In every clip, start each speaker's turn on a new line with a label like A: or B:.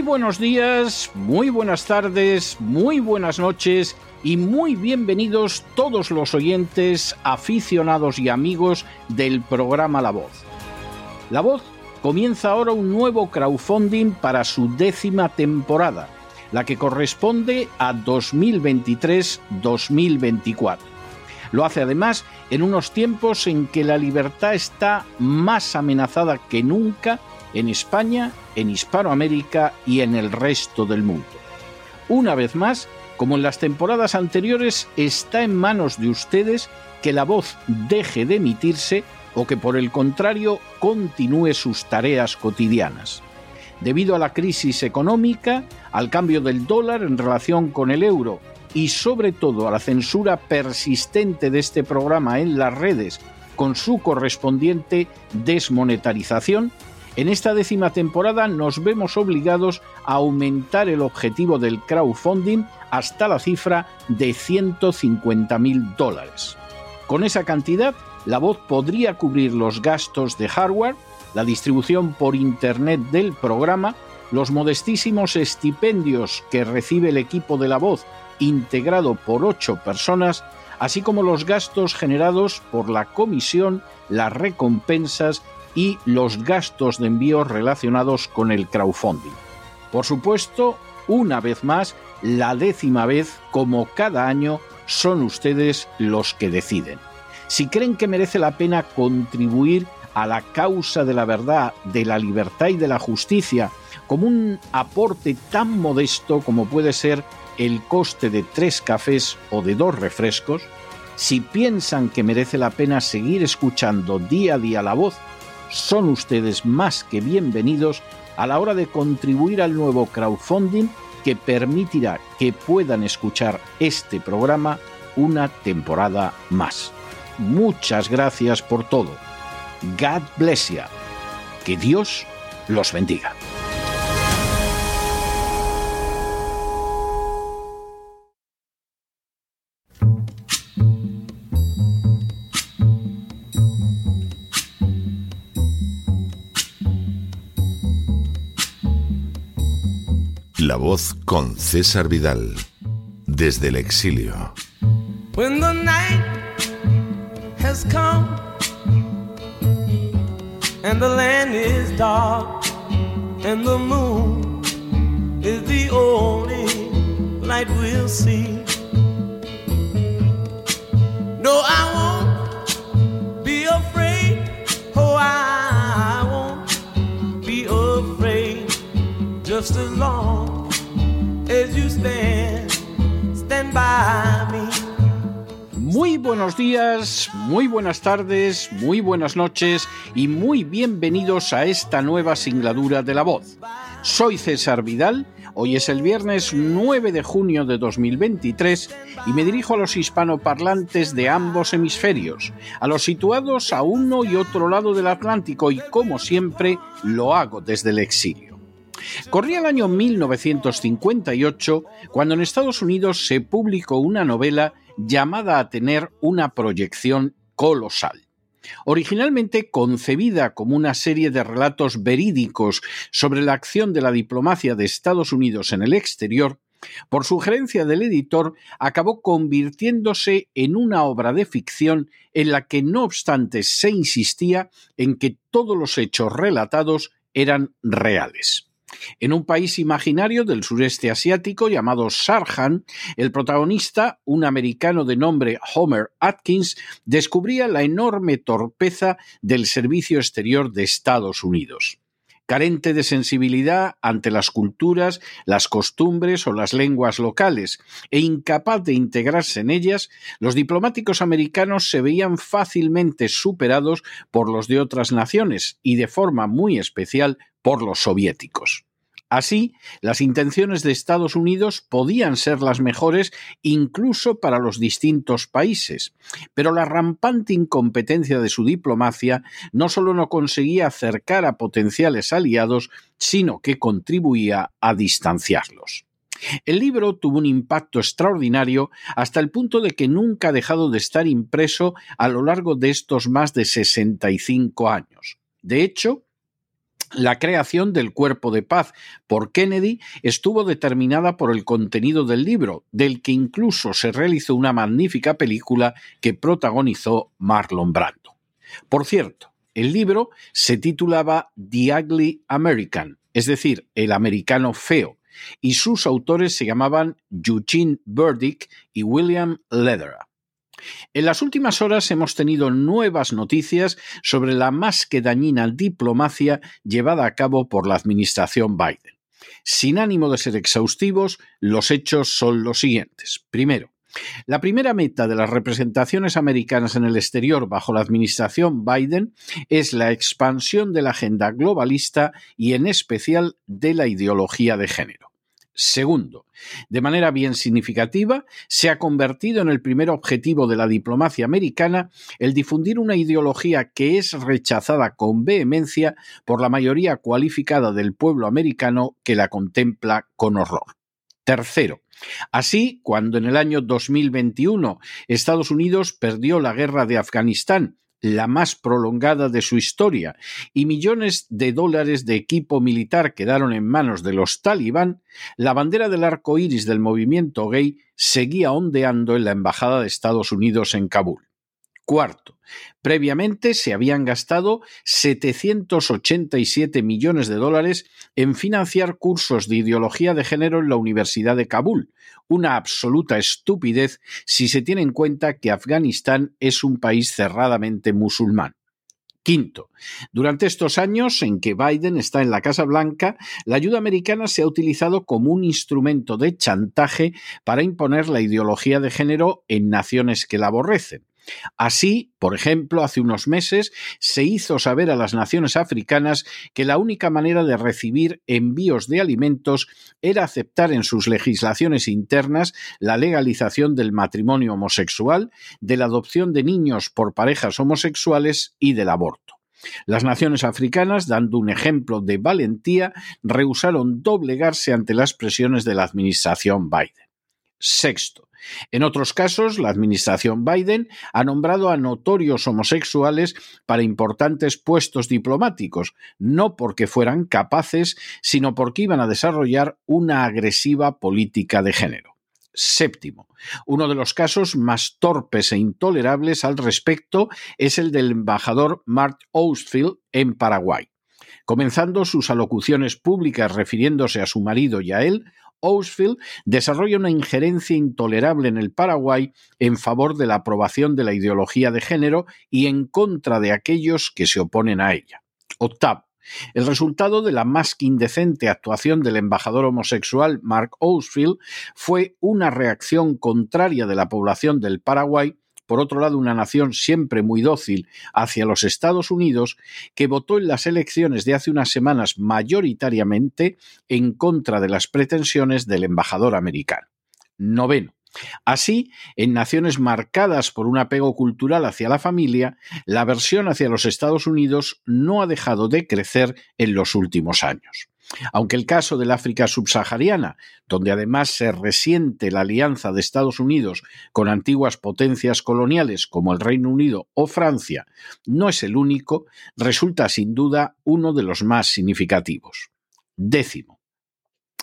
A: Muy buenos días, muy buenas tardes, muy buenas noches y muy bienvenidos todos los oyentes, aficionados y amigos del programa La Voz. La Voz comienza ahora un nuevo crowdfunding para su décima temporada, la que corresponde a 2023-2024. Lo hace además en unos tiempos en que la libertad está más amenazada que nunca en España, en Hispanoamérica y en el resto del mundo. Una vez más, como en las temporadas anteriores, está en manos de ustedes que la voz deje de emitirse o que por el contrario continúe sus tareas cotidianas. Debido a la crisis económica, al cambio del dólar en relación con el euro y sobre todo a la censura persistente de este programa en las redes con su correspondiente desmonetarización, en esta décima temporada nos vemos obligados a aumentar el objetivo del crowdfunding hasta la cifra de 150 mil dólares. Con esa cantidad, la voz podría cubrir los gastos de hardware, la distribución por Internet del programa, los modestísimos estipendios que recibe el equipo de la voz integrado por ocho personas, así como los gastos generados por la comisión, las recompensas y los gastos de envío relacionados con el crowdfunding. Por supuesto, una vez más, la décima vez, como cada año, son ustedes los que deciden. Si creen que merece la pena contribuir a la causa de la verdad, de la libertad y de la justicia, como un aporte tan modesto como puede ser el coste de tres cafés o de dos refrescos, si piensan que merece la pena seguir escuchando día a día la voz son ustedes más que bienvenidos a la hora de contribuir al nuevo crowdfunding que permitirá que puedan escuchar este programa una temporada más. Muchas gracias por todo. God bless you. Que Dios los bendiga.
B: La voz con César Vidal, desde el exilio.
C: When the night has come and the land is dark and the moon is the only light we'll see. No, I won't
A: muy buenos días, muy buenas tardes, muy buenas noches y muy bienvenidos a esta nueva singladura de la voz. Soy César Vidal, hoy es el viernes 9 de junio de 2023 y me dirijo a los hispanoparlantes de ambos hemisferios, a los situados a uno y otro lado del Atlántico y como siempre lo hago desde el exilio. Corría el año 1958 cuando en Estados Unidos se publicó una novela llamada a tener una proyección colosal. Originalmente concebida como una serie de relatos verídicos sobre la acción de la diplomacia de Estados Unidos en el exterior, por sugerencia del editor, acabó convirtiéndose en una obra de ficción en la que no obstante se insistía en que todos los hechos relatados eran reales. En un país imaginario del sureste asiático llamado Sarhan, el protagonista, un americano de nombre Homer Atkins, descubría la enorme torpeza del servicio exterior de Estados Unidos carente de sensibilidad ante las culturas, las costumbres o las lenguas locales, e incapaz de integrarse en ellas, los diplomáticos americanos se veían fácilmente superados por los de otras naciones y de forma muy especial por los soviéticos. Así, las intenciones de Estados Unidos podían ser las mejores incluso para los distintos países, pero la rampante incompetencia de su diplomacia no solo no conseguía acercar a potenciales aliados, sino que contribuía a distanciarlos. El libro tuvo un impacto extraordinario hasta el punto de que nunca ha dejado de estar impreso a lo largo de estos más de 65 años. De hecho, La creación del cuerpo de paz por Kennedy estuvo determinada por el contenido del libro, del que incluso se realizó una magnífica película que protagonizó Marlon Brando. Por cierto, el libro se titulaba The Ugly American, es decir, El americano feo, y sus autores se llamaban Eugene Burdick y William Lederer. En las últimas horas hemos tenido nuevas noticias sobre la más que dañina diplomacia llevada a cabo por la administración Biden. Sin ánimo de ser exhaustivos, los hechos son los siguientes. Primero, la primera meta de las representaciones americanas en el exterior bajo la administración Biden es la expansión de la agenda globalista y en especial de la ideología de género. Segundo, de manera bien significativa, se ha convertido en el primer objetivo de la diplomacia americana el difundir una ideología que es rechazada con vehemencia por la mayoría cualificada del pueblo americano que la contempla con horror. Tercero, Así, cuando en el año 2021 Estados Unidos perdió la guerra de Afganistán la más prolongada de su historia, y millones de dólares de equipo militar quedaron en manos de los talibán, la bandera del arco iris del movimiento gay seguía ondeando en la Embajada de Estados Unidos en Kabul. Cuarto, previamente se habían gastado 787 millones de dólares en financiar cursos de ideología de género en la Universidad de Kabul, una absoluta estupidez si se tiene en cuenta que Afganistán es un país cerradamente musulmán. Quinto, durante estos años en que Biden está en la Casa Blanca, la ayuda americana se ha utilizado como un instrumento de chantaje para imponer la ideología de género en naciones que la aborrecen. Así, por ejemplo, hace unos meses se hizo saber a las naciones africanas que la única manera de recibir envíos de alimentos era aceptar en sus legislaciones internas la legalización del matrimonio homosexual, de la adopción de niños por parejas homosexuales y del aborto. Las naciones africanas, dando un ejemplo de valentía, rehusaron doblegarse ante las presiones de la administración Biden. Sexto, en otros casos, la administración Biden ha nombrado a notorios homosexuales para importantes puestos diplomáticos, no porque fueran capaces, sino porque iban a desarrollar una agresiva política de género. Séptimo, uno de los casos más torpes e intolerables al respecto es el del embajador Mark Ostfield en Paraguay. Comenzando sus alocuciones públicas refiriéndose a su marido y a él, Ausfield desarrolla una injerencia intolerable en el Paraguay en favor de la aprobación de la ideología de género y en contra de aquellos que se oponen a ella. Octavo. El resultado de la más que indecente actuación del embajador homosexual Mark Ausfield fue una reacción contraria de la población del Paraguay por otro lado, una nación siempre muy dócil hacia los Estados Unidos, que votó en las elecciones de hace unas semanas mayoritariamente en contra de las pretensiones del embajador americano. Noveno. Así, en naciones marcadas por un apego cultural hacia la familia, la aversión hacia los Estados Unidos no ha dejado de crecer en los últimos años. Aunque el caso del África subsahariana, donde además se resiente la alianza de Estados Unidos con antiguas potencias coloniales como el Reino Unido o Francia, no es el único, resulta sin duda uno de los más significativos. Décimo.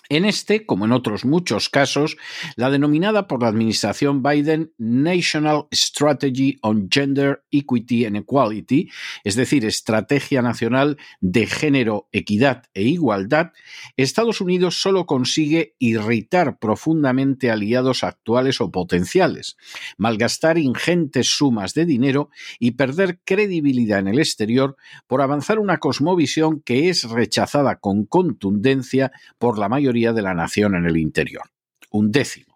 A: En este, como en otros muchos casos, la denominada por la administración Biden National Strategy on Gender Equity and Equality, es decir, Estrategia Nacional de Género, Equidad e Igualdad, Estados Unidos solo consigue irritar profundamente aliados actuales o potenciales, malgastar ingentes sumas de dinero y perder credibilidad en el exterior por avanzar una cosmovisión que es rechazada con contundencia por la mayoría de la nación en el interior. Un décimo.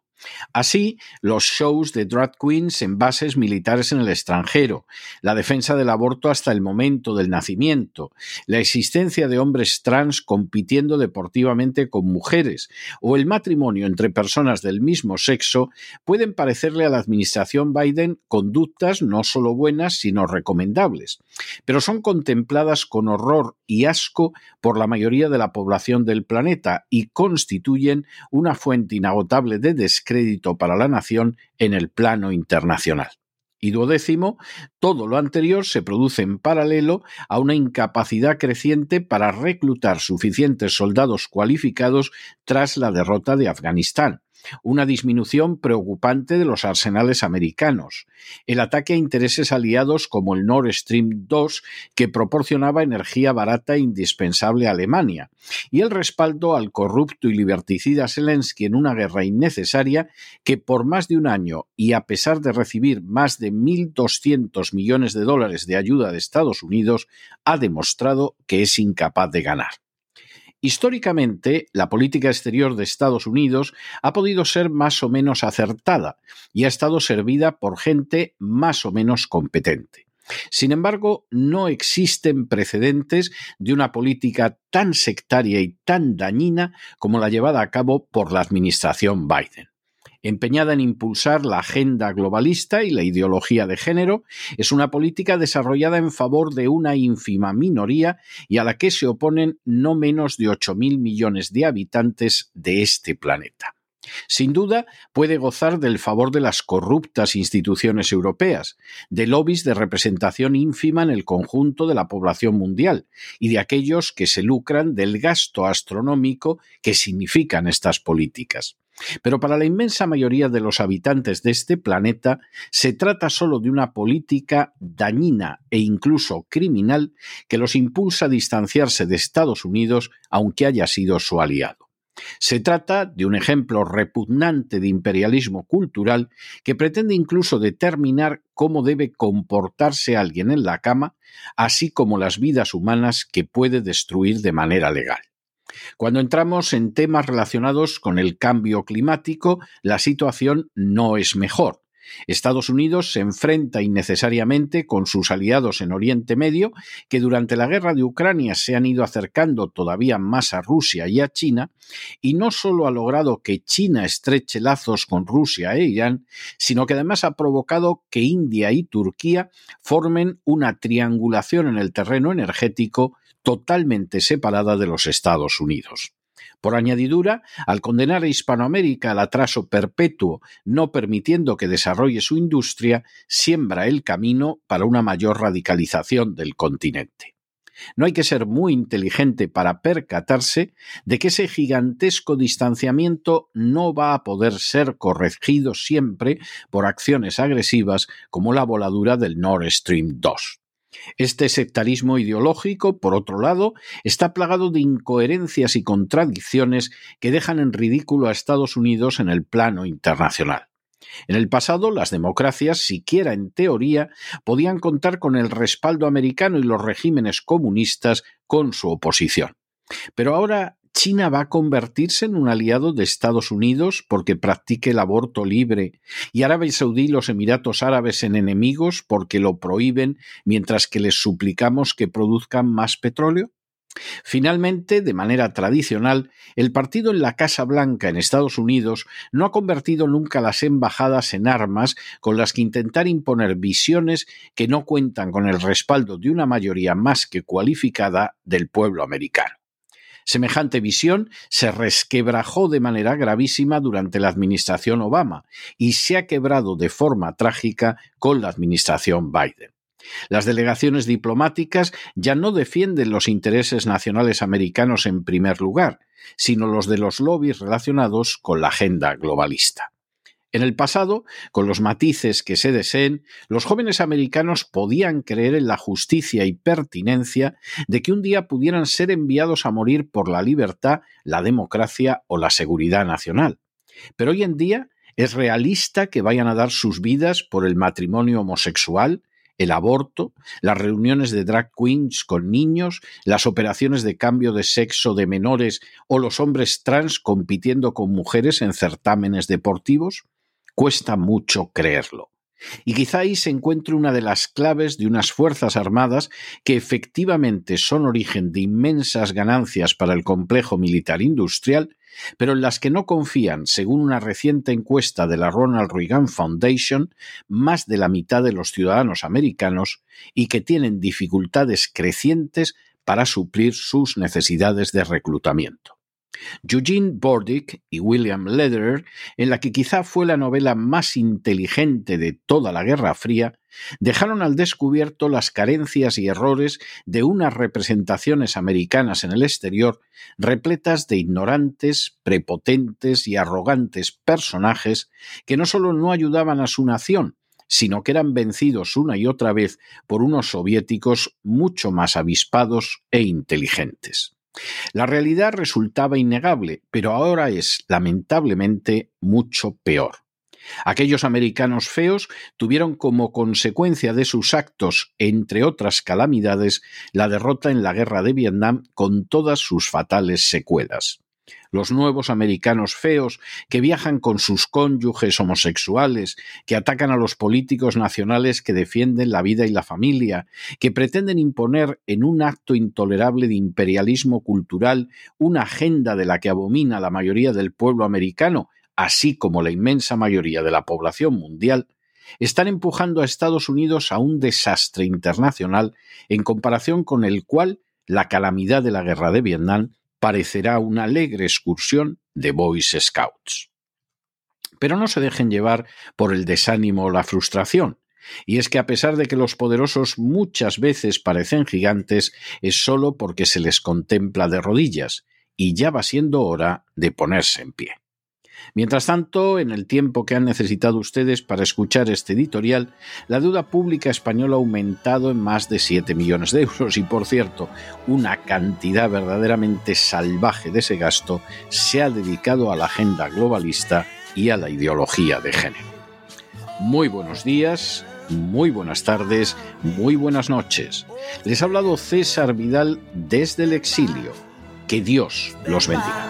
A: Así, los shows de drag queens en bases militares en el extranjero, la defensa del aborto hasta el momento del nacimiento, la existencia de hombres trans compitiendo deportivamente con mujeres o el matrimonio entre personas del mismo sexo pueden parecerle a la administración Biden conductas no solo buenas, sino recomendables, pero son contempladas con horror y asco por la mayoría de la población del planeta y constituyen una fuente inagotable de crédito para la nación en el plano internacional. Y duodécimo, todo lo anterior se produce en paralelo a una incapacidad creciente para reclutar suficientes soldados cualificados tras la derrota de Afganistán una disminución preocupante de los arsenales americanos, el ataque a intereses aliados como el Nord Stream 2, que proporcionaba energía barata e indispensable a Alemania, y el respaldo al corrupto y liberticida Zelensky en una guerra innecesaria que por más de un año y a pesar de recibir más de 1.200 millones de dólares de ayuda de Estados Unidos, ha demostrado que es incapaz de ganar. Históricamente, la política exterior de Estados Unidos ha podido ser más o menos acertada y ha estado servida por gente más o menos competente. Sin embargo, no existen precedentes de una política tan sectaria y tan dañina como la llevada a cabo por la administración Biden empeñada en impulsar la agenda globalista y la ideología de género, es una política desarrollada en favor de una ínfima minoría y a la que se oponen no menos de 8.000 millones de habitantes de este planeta. Sin duda, puede gozar del favor de las corruptas instituciones europeas, de lobbies de representación ínfima en el conjunto de la población mundial y de aquellos que se lucran del gasto astronómico que significan estas políticas. Pero para la inmensa mayoría de los habitantes de este planeta se trata solo de una política dañina e incluso criminal que los impulsa a distanciarse de Estados Unidos aunque haya sido su aliado. Se trata de un ejemplo repugnante de imperialismo cultural que pretende incluso determinar cómo debe comportarse alguien en la cama, así como las vidas humanas que puede destruir de manera legal. Cuando entramos en temas relacionados con el cambio climático, la situación no es mejor. Estados Unidos se enfrenta innecesariamente con sus aliados en Oriente Medio, que durante la guerra de Ucrania se han ido acercando todavía más a Rusia y a China, y no solo ha logrado que China estreche lazos con Rusia e Irán, sino que además ha provocado que India y Turquía formen una triangulación en el terreno energético totalmente separada de los Estados Unidos. Por añadidura, al condenar a Hispanoamérica al atraso perpetuo, no permitiendo que desarrolle su industria, siembra el camino para una mayor radicalización del continente. No hay que ser muy inteligente para percatarse de que ese gigantesco distanciamiento no va a poder ser corregido siempre por acciones agresivas como la voladura del Nord Stream 2. Este sectarismo ideológico, por otro lado, está plagado de incoherencias y contradicciones que dejan en ridículo a Estados Unidos en el plano internacional. En el pasado, las democracias, siquiera en teoría, podían contar con el respaldo americano y los regímenes comunistas con su oposición. Pero ahora China va a convertirse en un aliado de Estados Unidos porque practique el aborto libre y Arabia Saudí y los Emiratos Árabes en enemigos porque lo prohíben mientras que les suplicamos que produzcan más petróleo? Finalmente, de manera tradicional, el partido en la Casa Blanca en Estados Unidos no ha convertido nunca las embajadas en armas con las que intentar imponer visiones que no cuentan con el respaldo de una mayoría más que cualificada del pueblo americano. Semejante visión se resquebrajó de manera gravísima durante la administración Obama y se ha quebrado de forma trágica con la administración Biden. Las delegaciones diplomáticas ya no defienden los intereses nacionales americanos en primer lugar, sino los de los lobbies relacionados con la agenda globalista. En el pasado, con los matices que se deseen, los jóvenes americanos podían creer en la justicia y pertinencia de que un día pudieran ser enviados a morir por la libertad, la democracia o la seguridad nacional. Pero hoy en día es realista que vayan a dar sus vidas por el matrimonio homosexual, el aborto, las reuniones de drag queens con niños, las operaciones de cambio de sexo de menores o los hombres trans compitiendo con mujeres en certámenes deportivos? Cuesta mucho creerlo. Y quizá ahí se encuentre una de las claves de unas Fuerzas Armadas que efectivamente son origen de inmensas ganancias para el complejo militar industrial, pero en las que no confían, según una reciente encuesta de la Ronald Reagan Foundation, más de la mitad de los ciudadanos americanos y que tienen dificultades crecientes para suplir sus necesidades de reclutamiento. Eugene Bordick y William Lederer, en la que quizá fue la novela más inteligente de toda la Guerra Fría, dejaron al descubierto las carencias y errores de unas representaciones americanas en el exterior repletas de ignorantes, prepotentes y arrogantes personajes que no solo no ayudaban a su nación, sino que eran vencidos una y otra vez por unos soviéticos mucho más avispados e inteligentes. La realidad resultaba innegable, pero ahora es, lamentablemente, mucho peor. Aquellos americanos feos tuvieron como consecuencia de sus actos, entre otras calamidades, la derrota en la guerra de Vietnam con todas sus fatales secuelas los nuevos americanos feos que viajan con sus cónyuges homosexuales, que atacan a los políticos nacionales que defienden la vida y la familia, que pretenden imponer en un acto intolerable de imperialismo cultural una agenda de la que abomina la mayoría del pueblo americano, así como la inmensa mayoría de la población mundial, están empujando a Estados Unidos a un desastre internacional en comparación con el cual la calamidad de la guerra de Vietnam parecerá una alegre excursión de Boys Scouts. Pero no se dejen llevar por el desánimo o la frustración. Y es que a pesar de que los poderosos muchas veces parecen gigantes, es solo porque se les contempla de rodillas, y ya va siendo hora de ponerse en pie. Mientras tanto, en el tiempo que han necesitado ustedes para escuchar este editorial, la deuda pública española ha aumentado en más de 7 millones de euros y, por cierto, una cantidad verdaderamente salvaje de ese gasto se ha dedicado a la agenda globalista y a la ideología de género. Muy buenos días, muy buenas tardes, muy buenas noches. Les ha hablado César Vidal desde el exilio. Que Dios los bendiga.